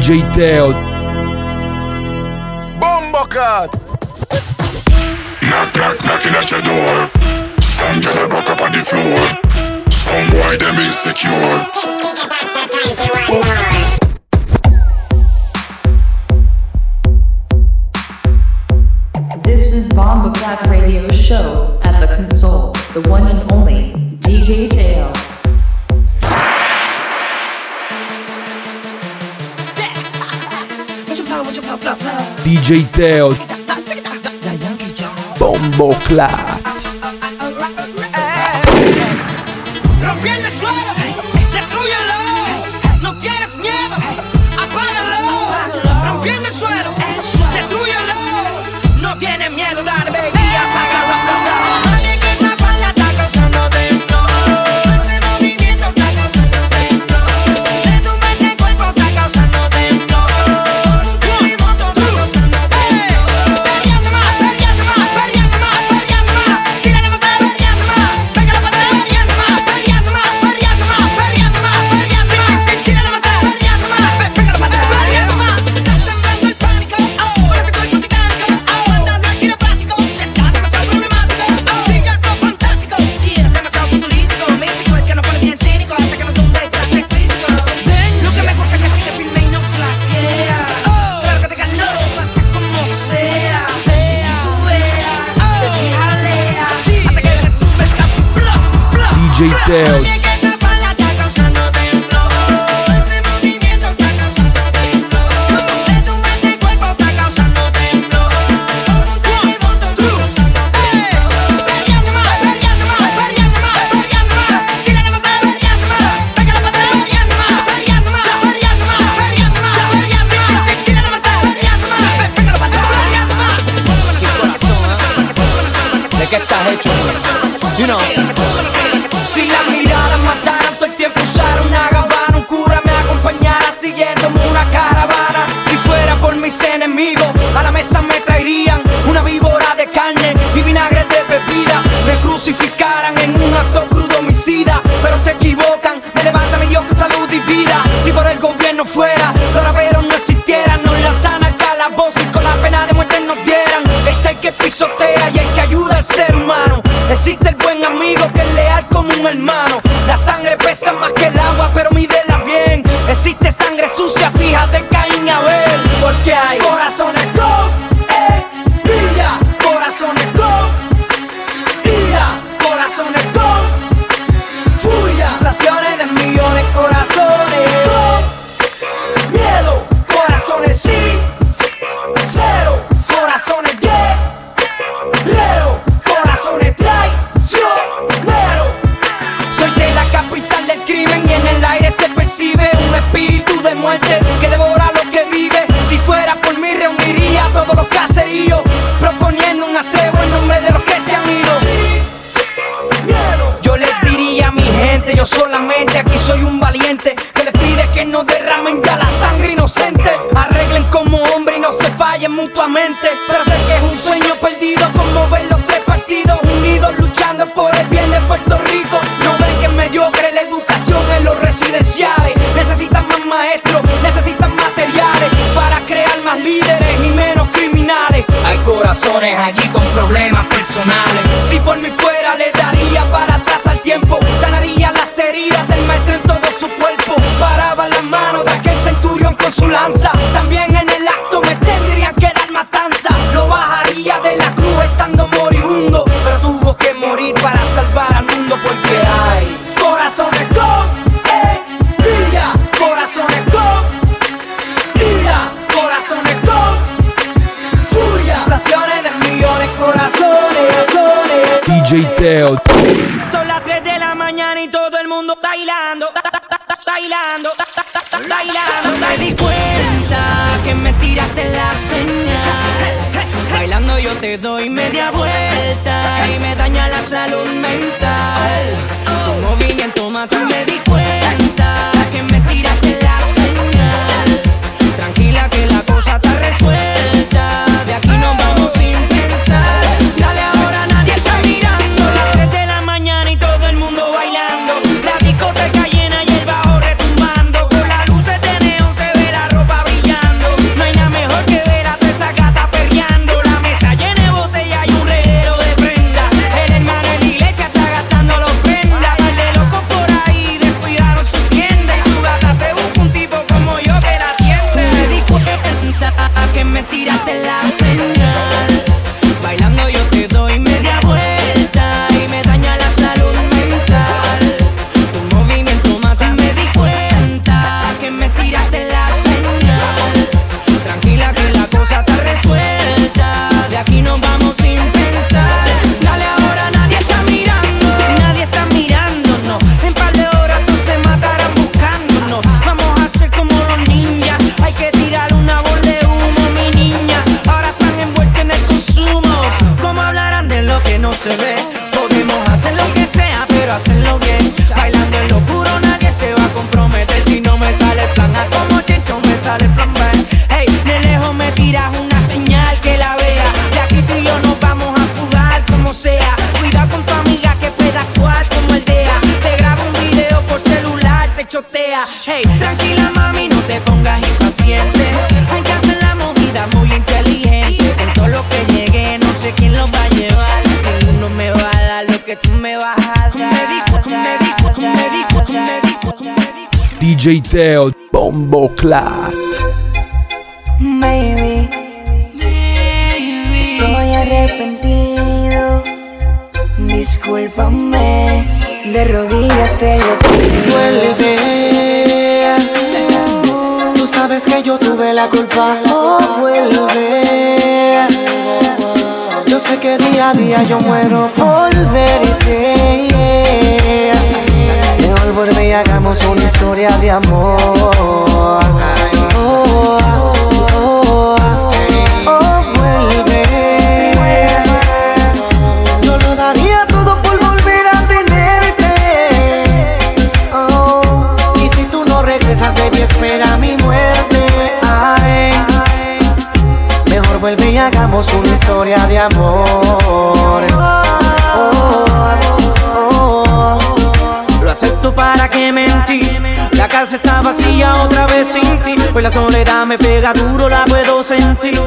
DJ Teo. Bombo Cat! Knock, knock, knocking at your door. Some girl a back up on the floor. Some boy them insecure. Pick, pick This is Bomba Radio Show at the console, the one and only DJ Tail. DJ Teo. Bombo Clat. Rompiendo el suelo dedos. You know. mesa me traerían una víbora de carne y vinagre de bebida. Me crucificaran en un acto crudo homicida, pero se equivocan. Me levanta mi Dios con salud y vida. Si por el gobierno fuera, los raperos no existieran, no nos lanzan al calabozo y con la pena de muerte nos dieran. Está el que pisotea y el que ayuda al ser humano. Existe el buen amigo que es leal como un hermano. La sangre pesa más que el agua, pero mídela bien. Existe sangre sucia, fíjate Caín Abel, porque hay. allí con problemas personales. Son las 3 de la mañana y todo el mundo bailando, bailando, bailando. Me di cuenta que me tiraste la señal. Bailando yo te doy media vuelta y me daña la salud mental. Tu movimiento mata DJ Teo, Bombo Clat. Baby, Baby, estoy arrepentido. Discúlpame, de rodillas te lo pido. Vuelve, tú sabes que yo tuve la culpa. Oh, vuelve. Yo sé que día a día yo muero por verte vuelve y hagamos una historia de amor. Oh, oh, oh, oh, vuelve. Yo lo daría todo por volver a tenerte. Y si tú no regresas, de baby, espera mi muerte. Ay. Mejor vuelve y hagamos una historia de amor. acepto para que mentí. La casa está vacía otra vez sin ti. Hoy la soledad me pega duro, la puedo sentir.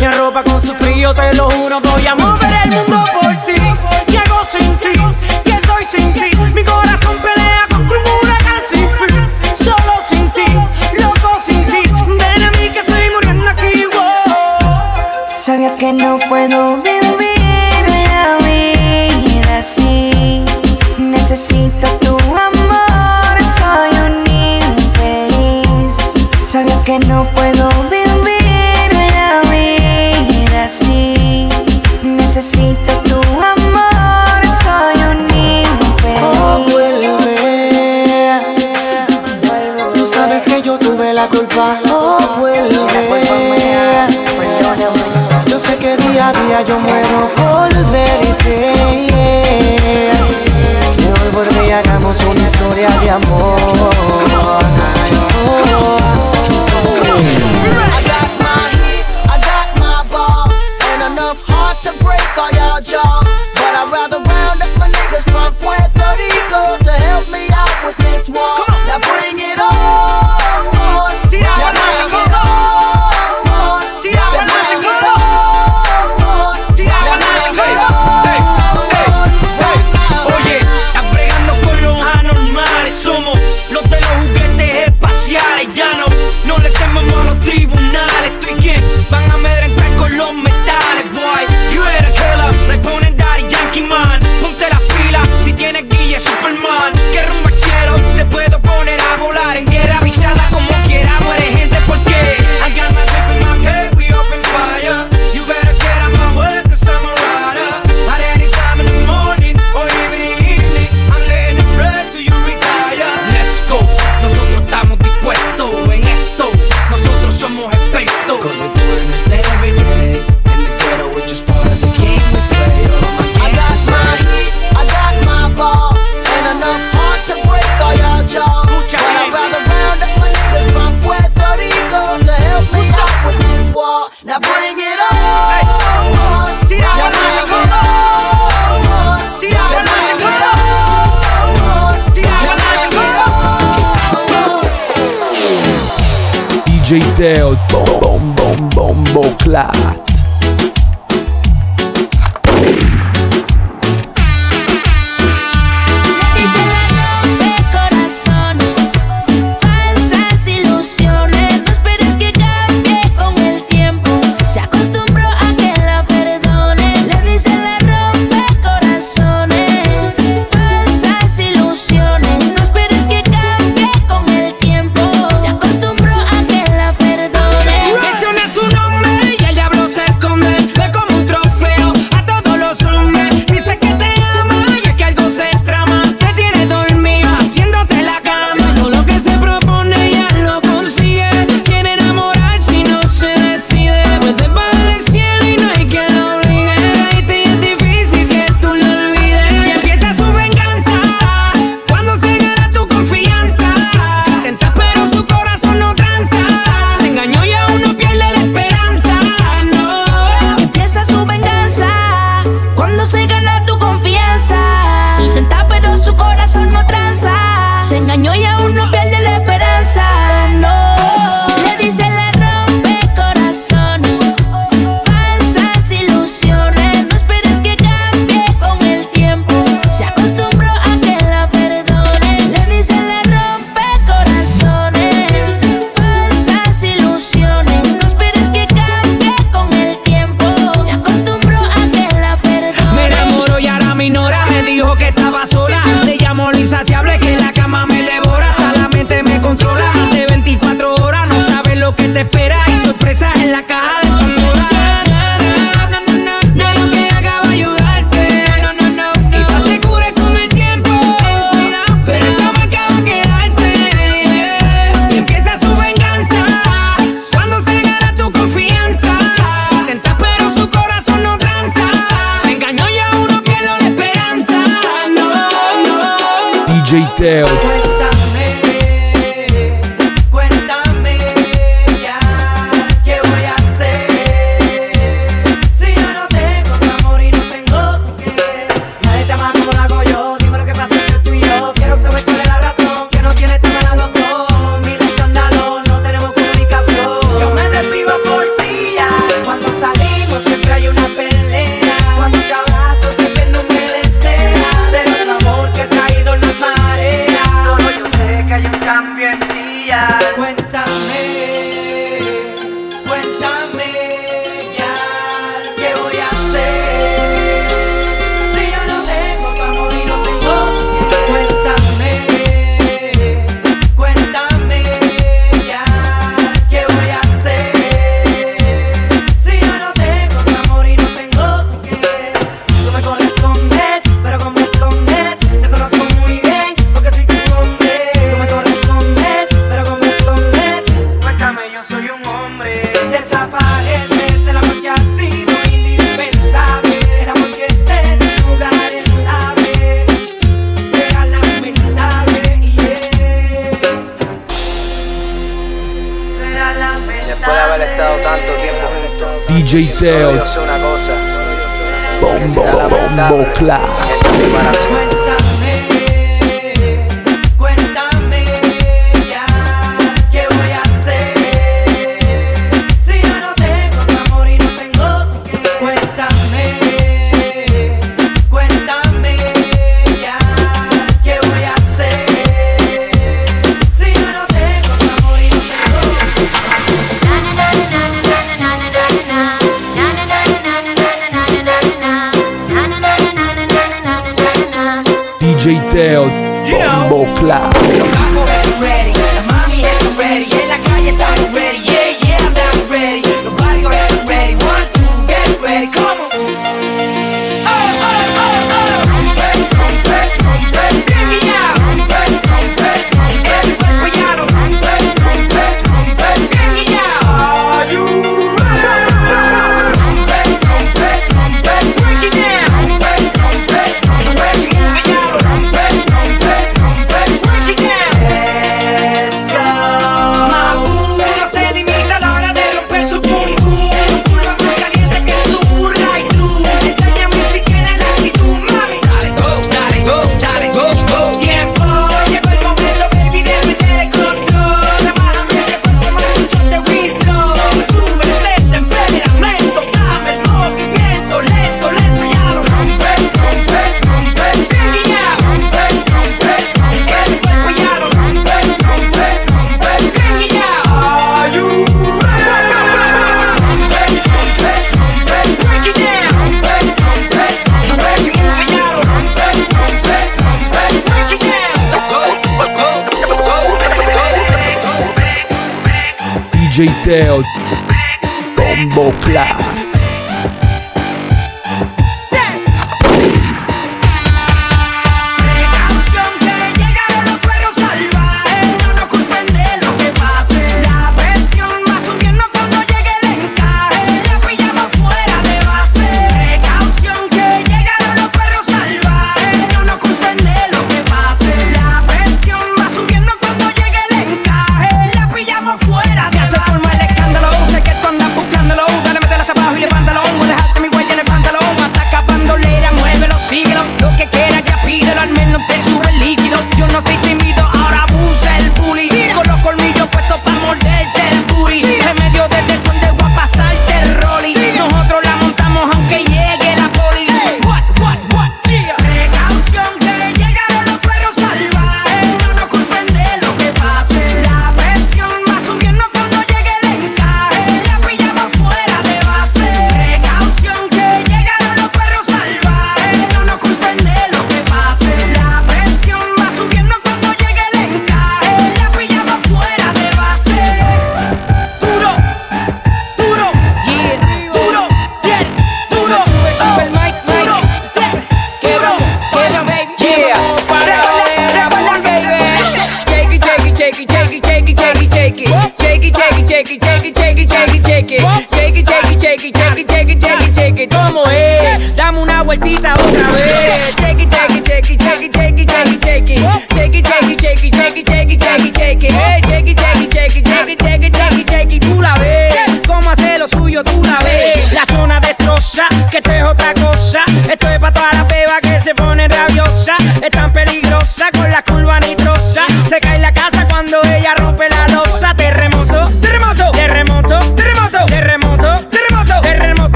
Me arropa con su frío, te lo juro, voy a mover el mundo por ti. Llego sin ti, que soy sin ti. Mi corazón pelea contra un huracán sin fin. Solo sin ti, loco sin ti. Ven a mí que estoy muriendo aquí. Sabías que no puedo vivir la vida así necesito tu amor, soy un infeliz. Sabes que no puedo vivir la vida así. Necesito tu amor, soy un infeliz. Oh, vuelve. Tú sabes que yo tuve la culpa. Oh, vuelve. Yo sé que día a día yo muero. historia de amor. Club.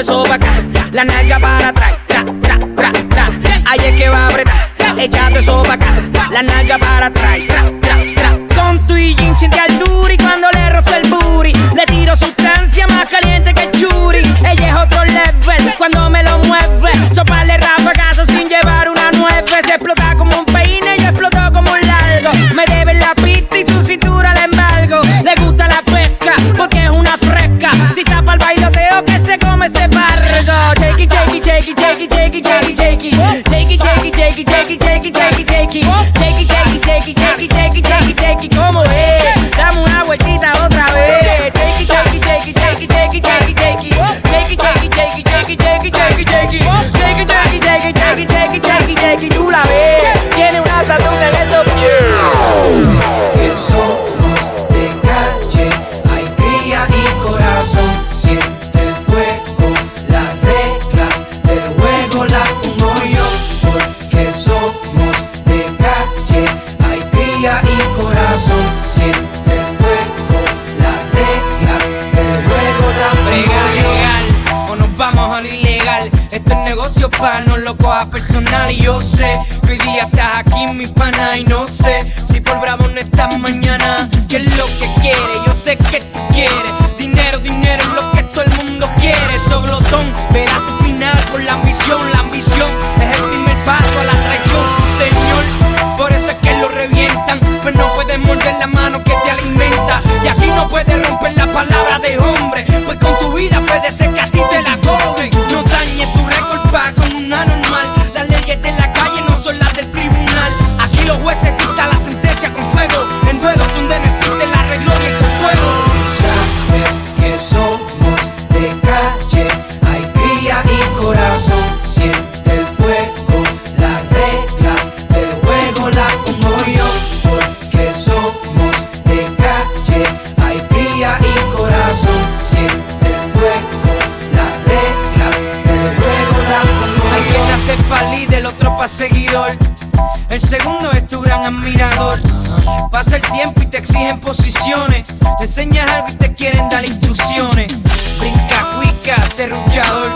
La nalga para atrás, tra, tra, tra, tra. Es que va a apretar. Echando eso bacán. La nalga para atrás, tra, tra. Con tu y jean siente altura y cuando le roza el booty. Le tiro sustancia más caliente que el churi. Ella es otro level cuando me lo mueve. Sopale este barco. Jakey, jakey, jakey, jakey, jakey, jakey, jakey. Jakey, jakey, jakey, jakey, jakey, jakey, jakey. Jakey, jakey, jakey, jakey, jakey, jakey, jakey. espacio pa' no lo cojas personal. Y yo sé que hoy día estás aquí, mi pana. Y no sé si por bravo no estás mañana. ¿Qué es lo que quieres? Yo sé que tú quieres. Dinero, dinero es lo que todo el mundo quiere. Soblotón, verás tu final con la ambición, la seguidor. El segundo es tu gran admirador. Pasa el tiempo y te exigen posiciones. Te enseñas algo y te quieren dar instrucciones. Brinca, cuica, serruchador.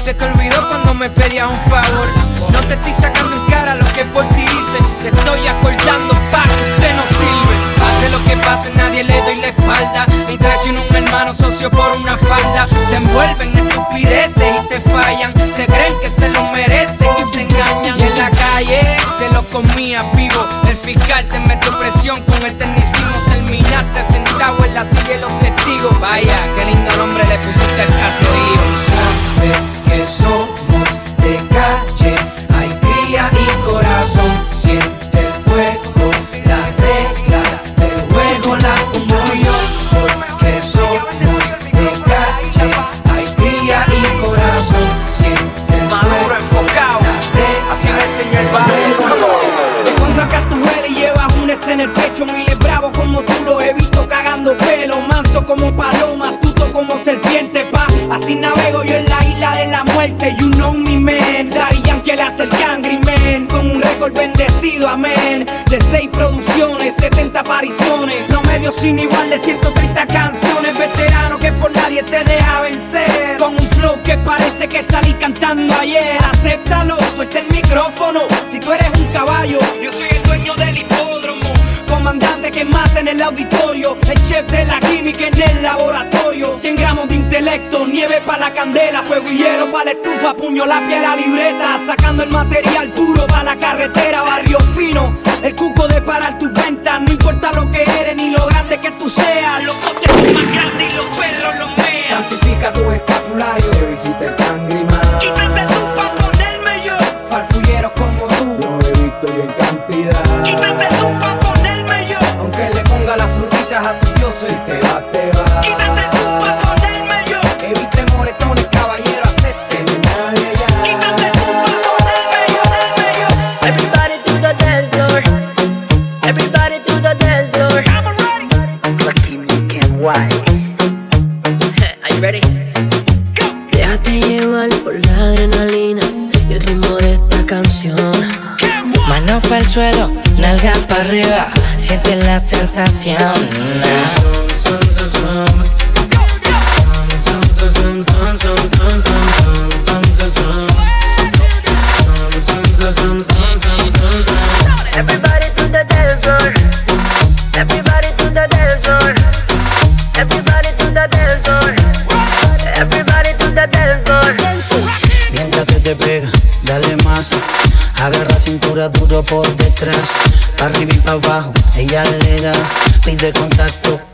Se te olvidó cuando me pedías un favor. No te estoy sacando en cara lo que por ti hice. Te estoy acordando para que usted no sirve lo que pase, nadie le doy la espalda. Ni traiciono un hermano socio por una falda. Se envuelven en estupideces y te fallan. Se creen que se lo merecen y se engañan. Y en la calle te lo comía vivo. El fiscal te metió presión con eternicismo. Terminaste sentado en la silla de los testigos. Vaya, qué lindo nombre le pusiste al caserío. Sabes que somos de calle. Muchos miles bravos como tú los he visto cagando pelo. Manso como paloma, astuto como serpiente, pa. Así navego yo en la isla de la muerte. You know me, man. Daddy Yankee le hace el man. Con un récord bendecido, amén. De seis producciones, 70 apariciones. Promedio sin igual de 130 canciones. Veterano que por nadie se deja vencer. Con un flow que parece que salí cantando ayer. Acéptalo, suelta el micrófono. Si tú eres un caballo, yo soy el Comandante que mata en el auditorio, el chef de la química en el laboratorio. 100 gramos de intelecto, nieve para la candela, fuego y hielo para la estufa, puño, lápiz la libreta. Sacando el material puro para la carretera, barrio fino. El cuco de parar tus ventas, no importa lo que eres ni lo grande que tú seas. Los coches son más grandes y los perros los mean. Santifica tu escapulario. Que visite el cangrima. Sensación. alega. Pide contacto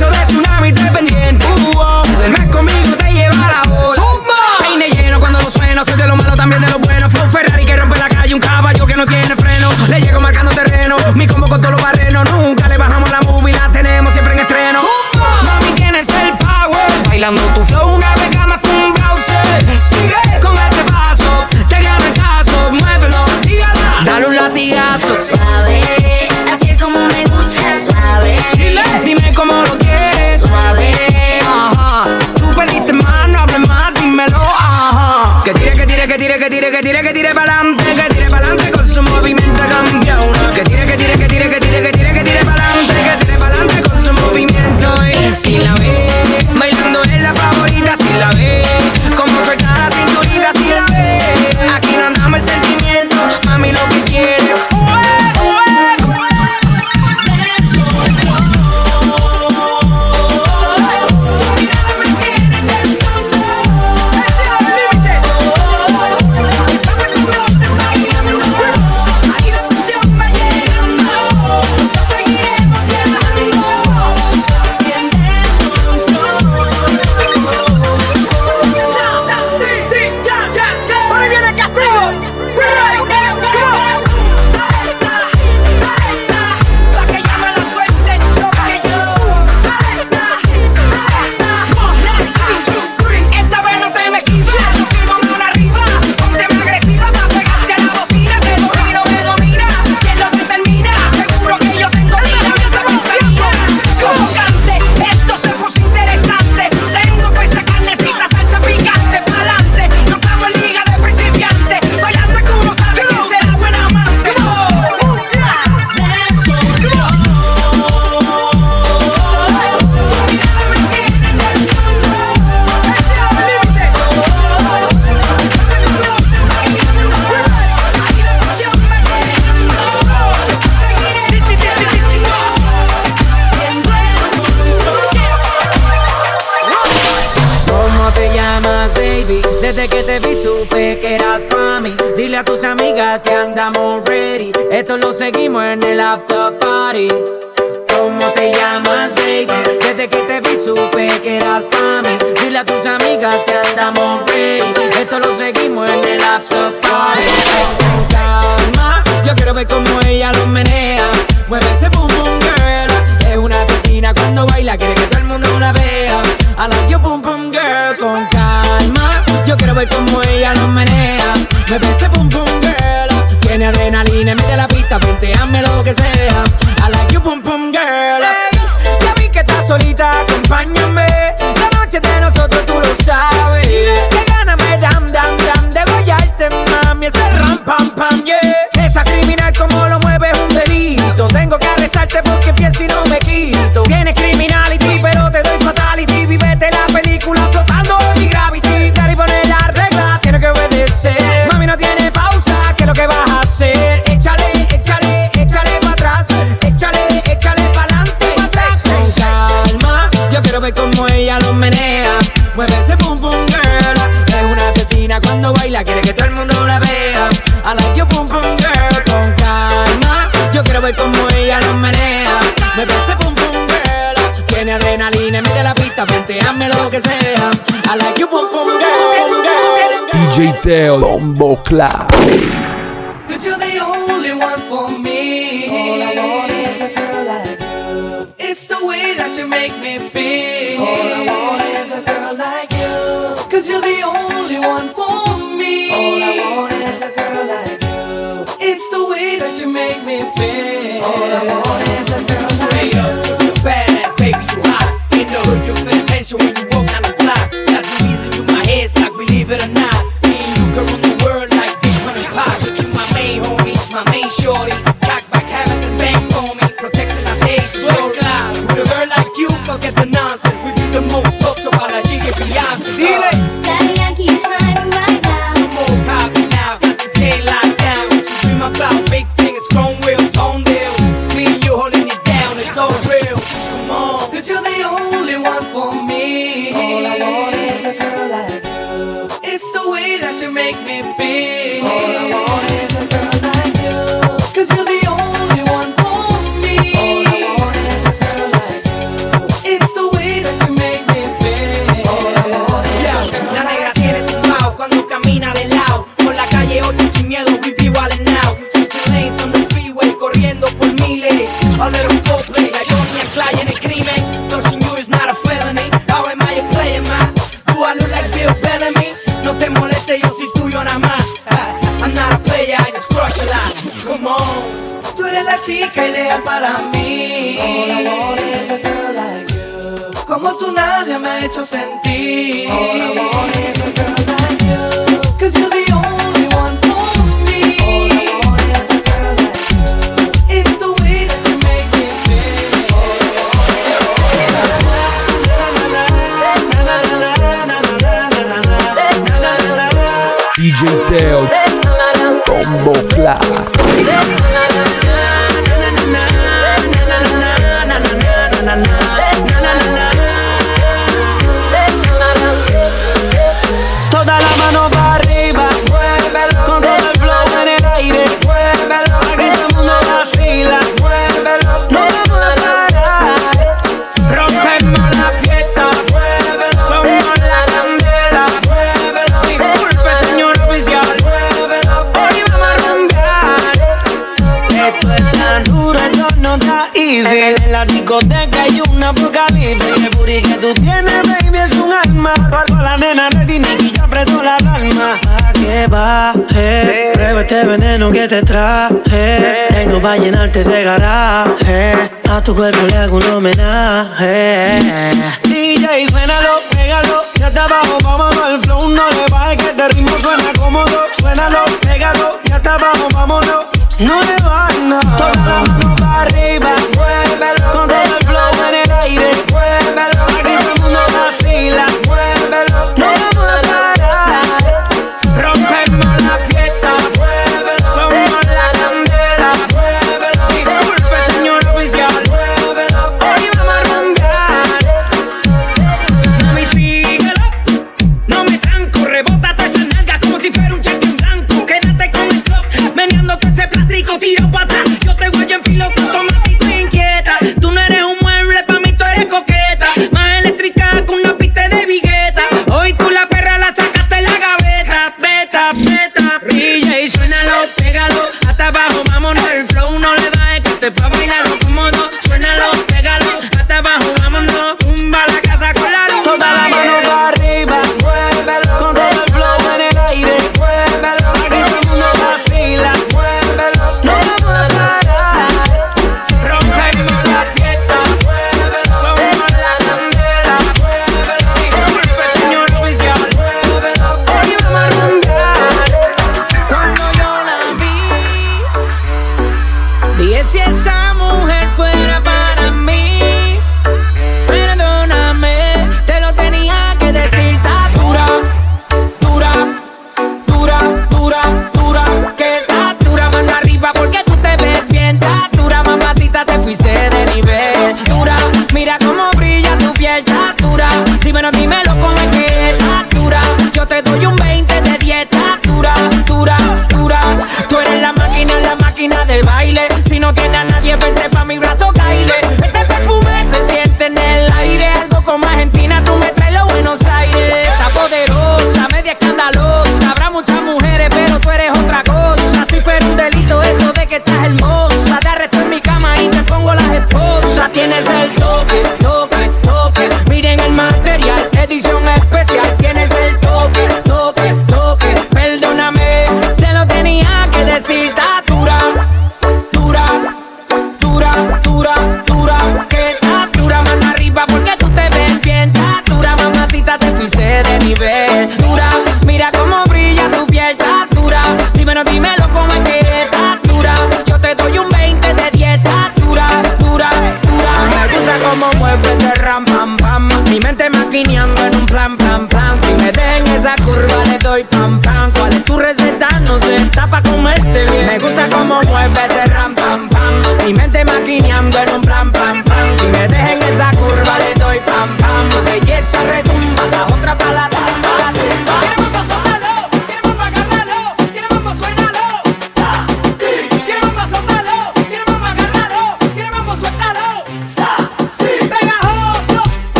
so that tsunami dependía llamas, baby? Desde que te vi supe que eras pa' mí. Dile a tus amigas que andamos ready. Esto lo seguimos en el after party. ¿Cómo te llamas, baby? Desde que te vi supe que eras pa' mí. Dile a tus amigas que andamos ready. Esto lo seguimos en el after party. Calma, yo quiero ver cómo ella lo menea. Mueve ese boom boom girl. Es una asesina cuando baila, quiere que todo el mundo la vea. I like your boom boom girl. Con calma, yo quiero ver cómo ella lo menea. Mueve ese boom boom girl. Tiene adrenalina, mete la pista, hazme lo que sea. I like you boom boom girl. ya vi que estás solita, acompáñame. La noche de nosotros, tú lo sabes. Que gana me dam dam dam de guayarte, mami. Ese ram pam pam, yeah. Esa criminal como lo mueve es un delito. Tengo que arrestarte porque menea. Mueve ese boom boom girl. Es una asesina cuando baila, quiere que todo el mundo la vea. I like you boom boom girl. Con calma, yo quiero ver cómo ella lo menea. Mueve ese boom boom girl. Tiene adrenalina, mete la pista, hazme lo que sea. I like you boom boom girl. DJ Teo Bombo Clap. Cause you're the only one for is a girl like you. It's the way that you make me feel. All I want is a girl like you. Just a badass, baby, you hot. You know you feel attention when you walk down the block. That's the reason you my head stock, believe it or not. Me and you can run the world like Big Money Pop. Cause you my main homie, my main shorty. Cock back habits and bang for me. Protecting our days, slow cloud. With a girl like you, forget the nonsense. We do the most, talk about la chica Beyonce. Dile. Arriba,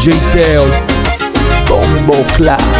DJ Teo. Bombo Clap.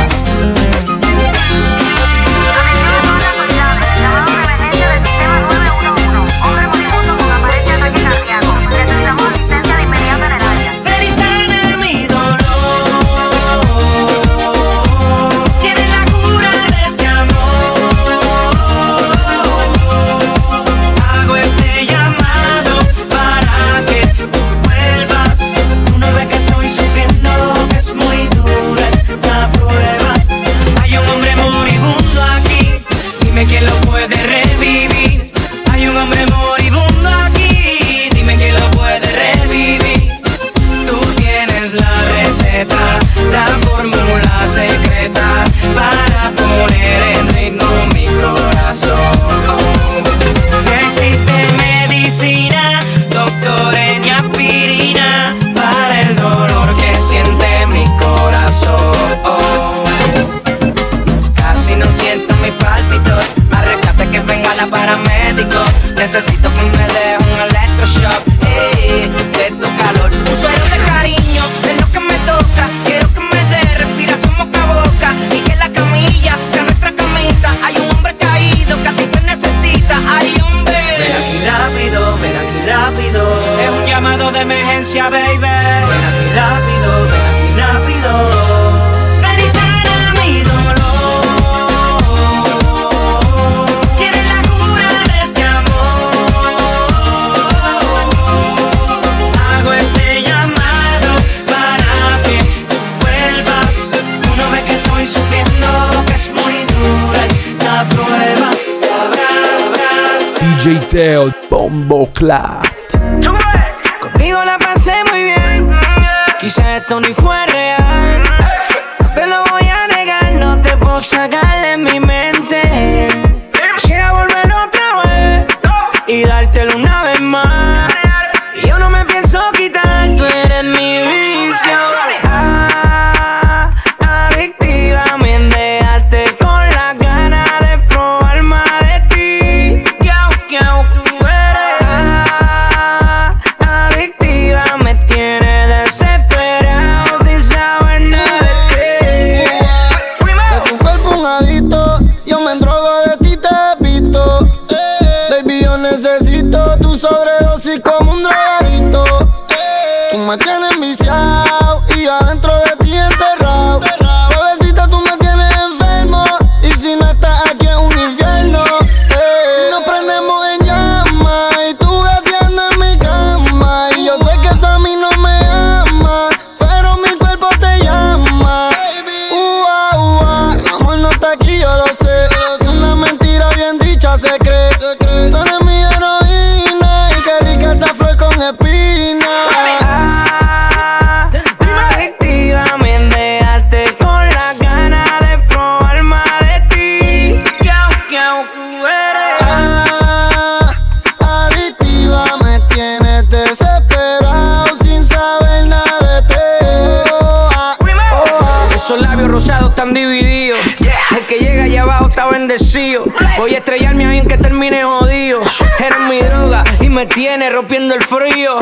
Combo Contigo la pasé muy bien. Quizá esto ni fue real. No te lo voy a negar, no te puedo sacar. tiene rompiendo el frío.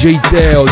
DJ Teo.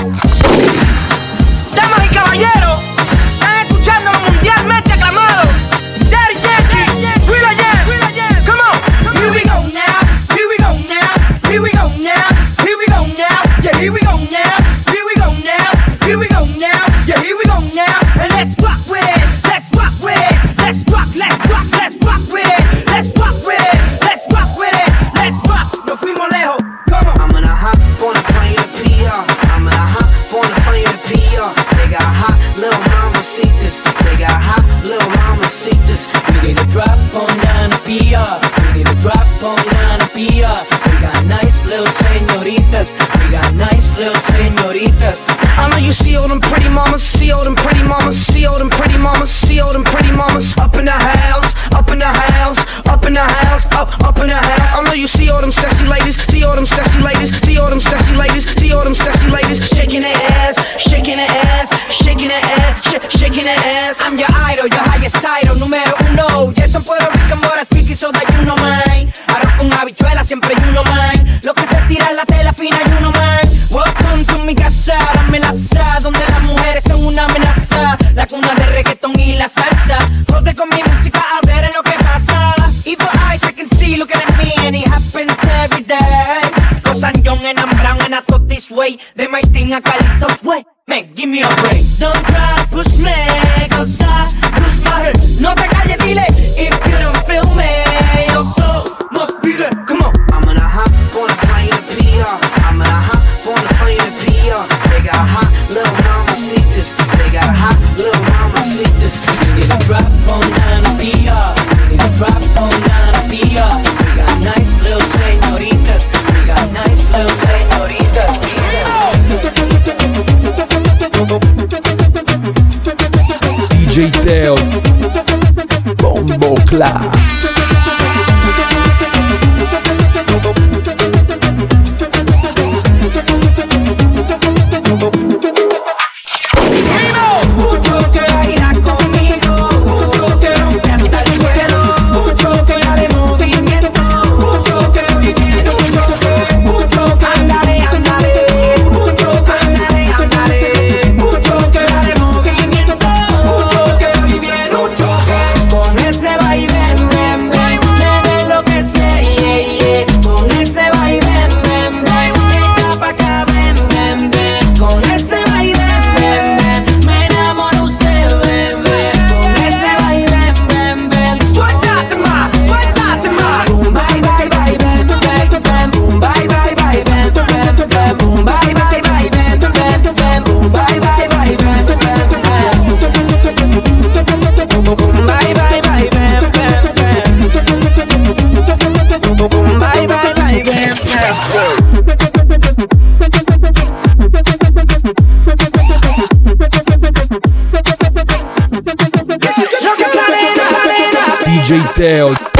Rebelde.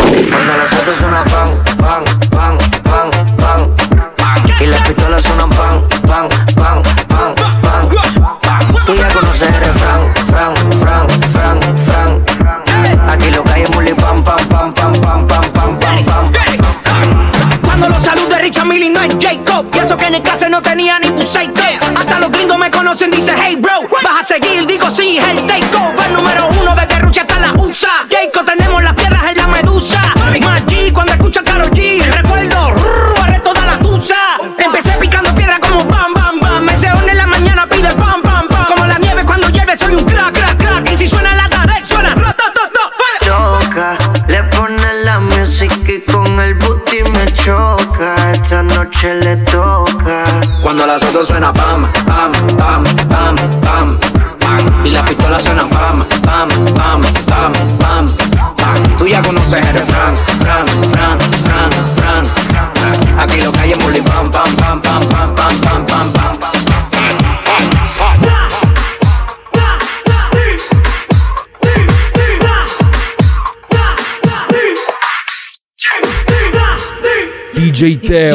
DJ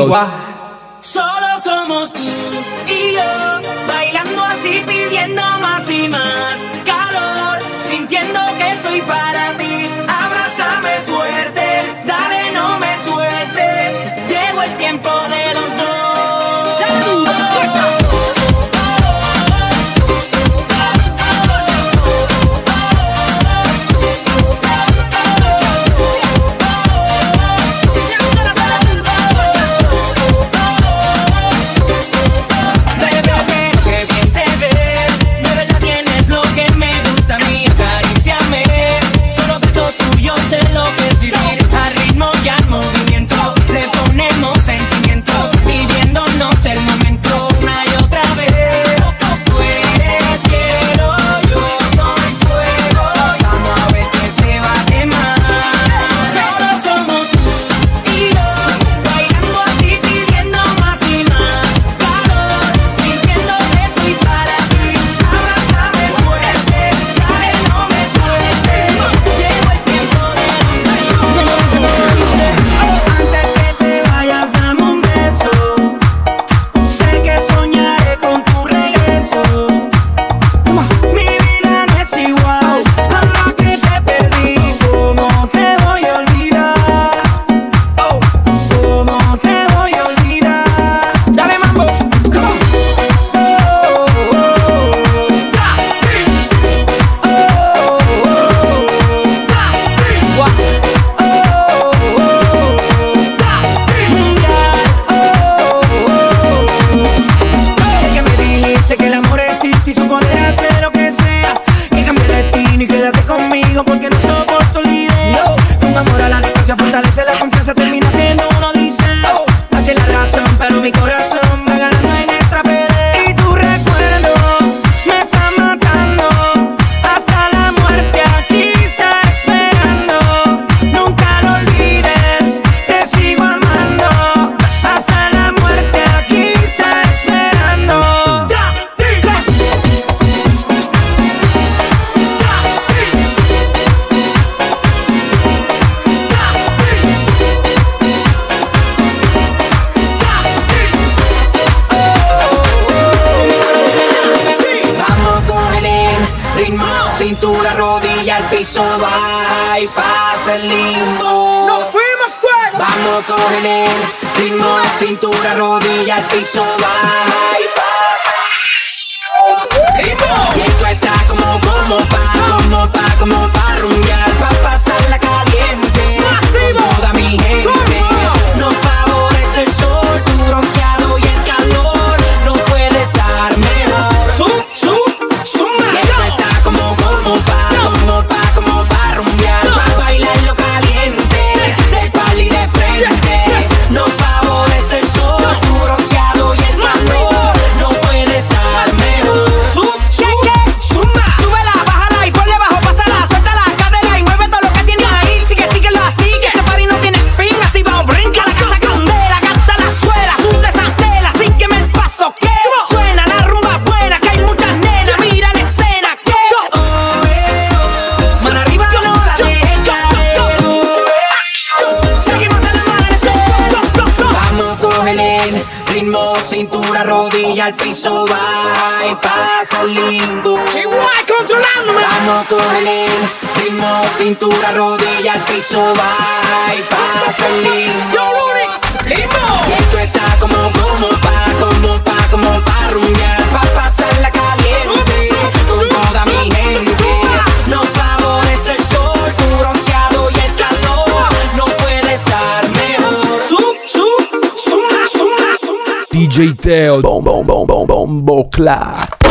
Solo somos tú y yo, bailando así, pidiendo más y más. soba y pasa el limbo. Nos fuimos fuera. Vamos, cógele ritmo, cintura, rodilla, al piso. cintura, rodilla al piso, va y pasa el limbo. ¡Limbo! Y esto está como, como pa, como pa, como pa rumbear, pa pasarla caliente con toda mi gente. Nos favorece el sol, tu bronceado y el calor, no puede estar mejor. Zoom, zoom, zoom, zoom, zoom. DJ Teo, bom, bom, bom, bom, bom, bom, clap.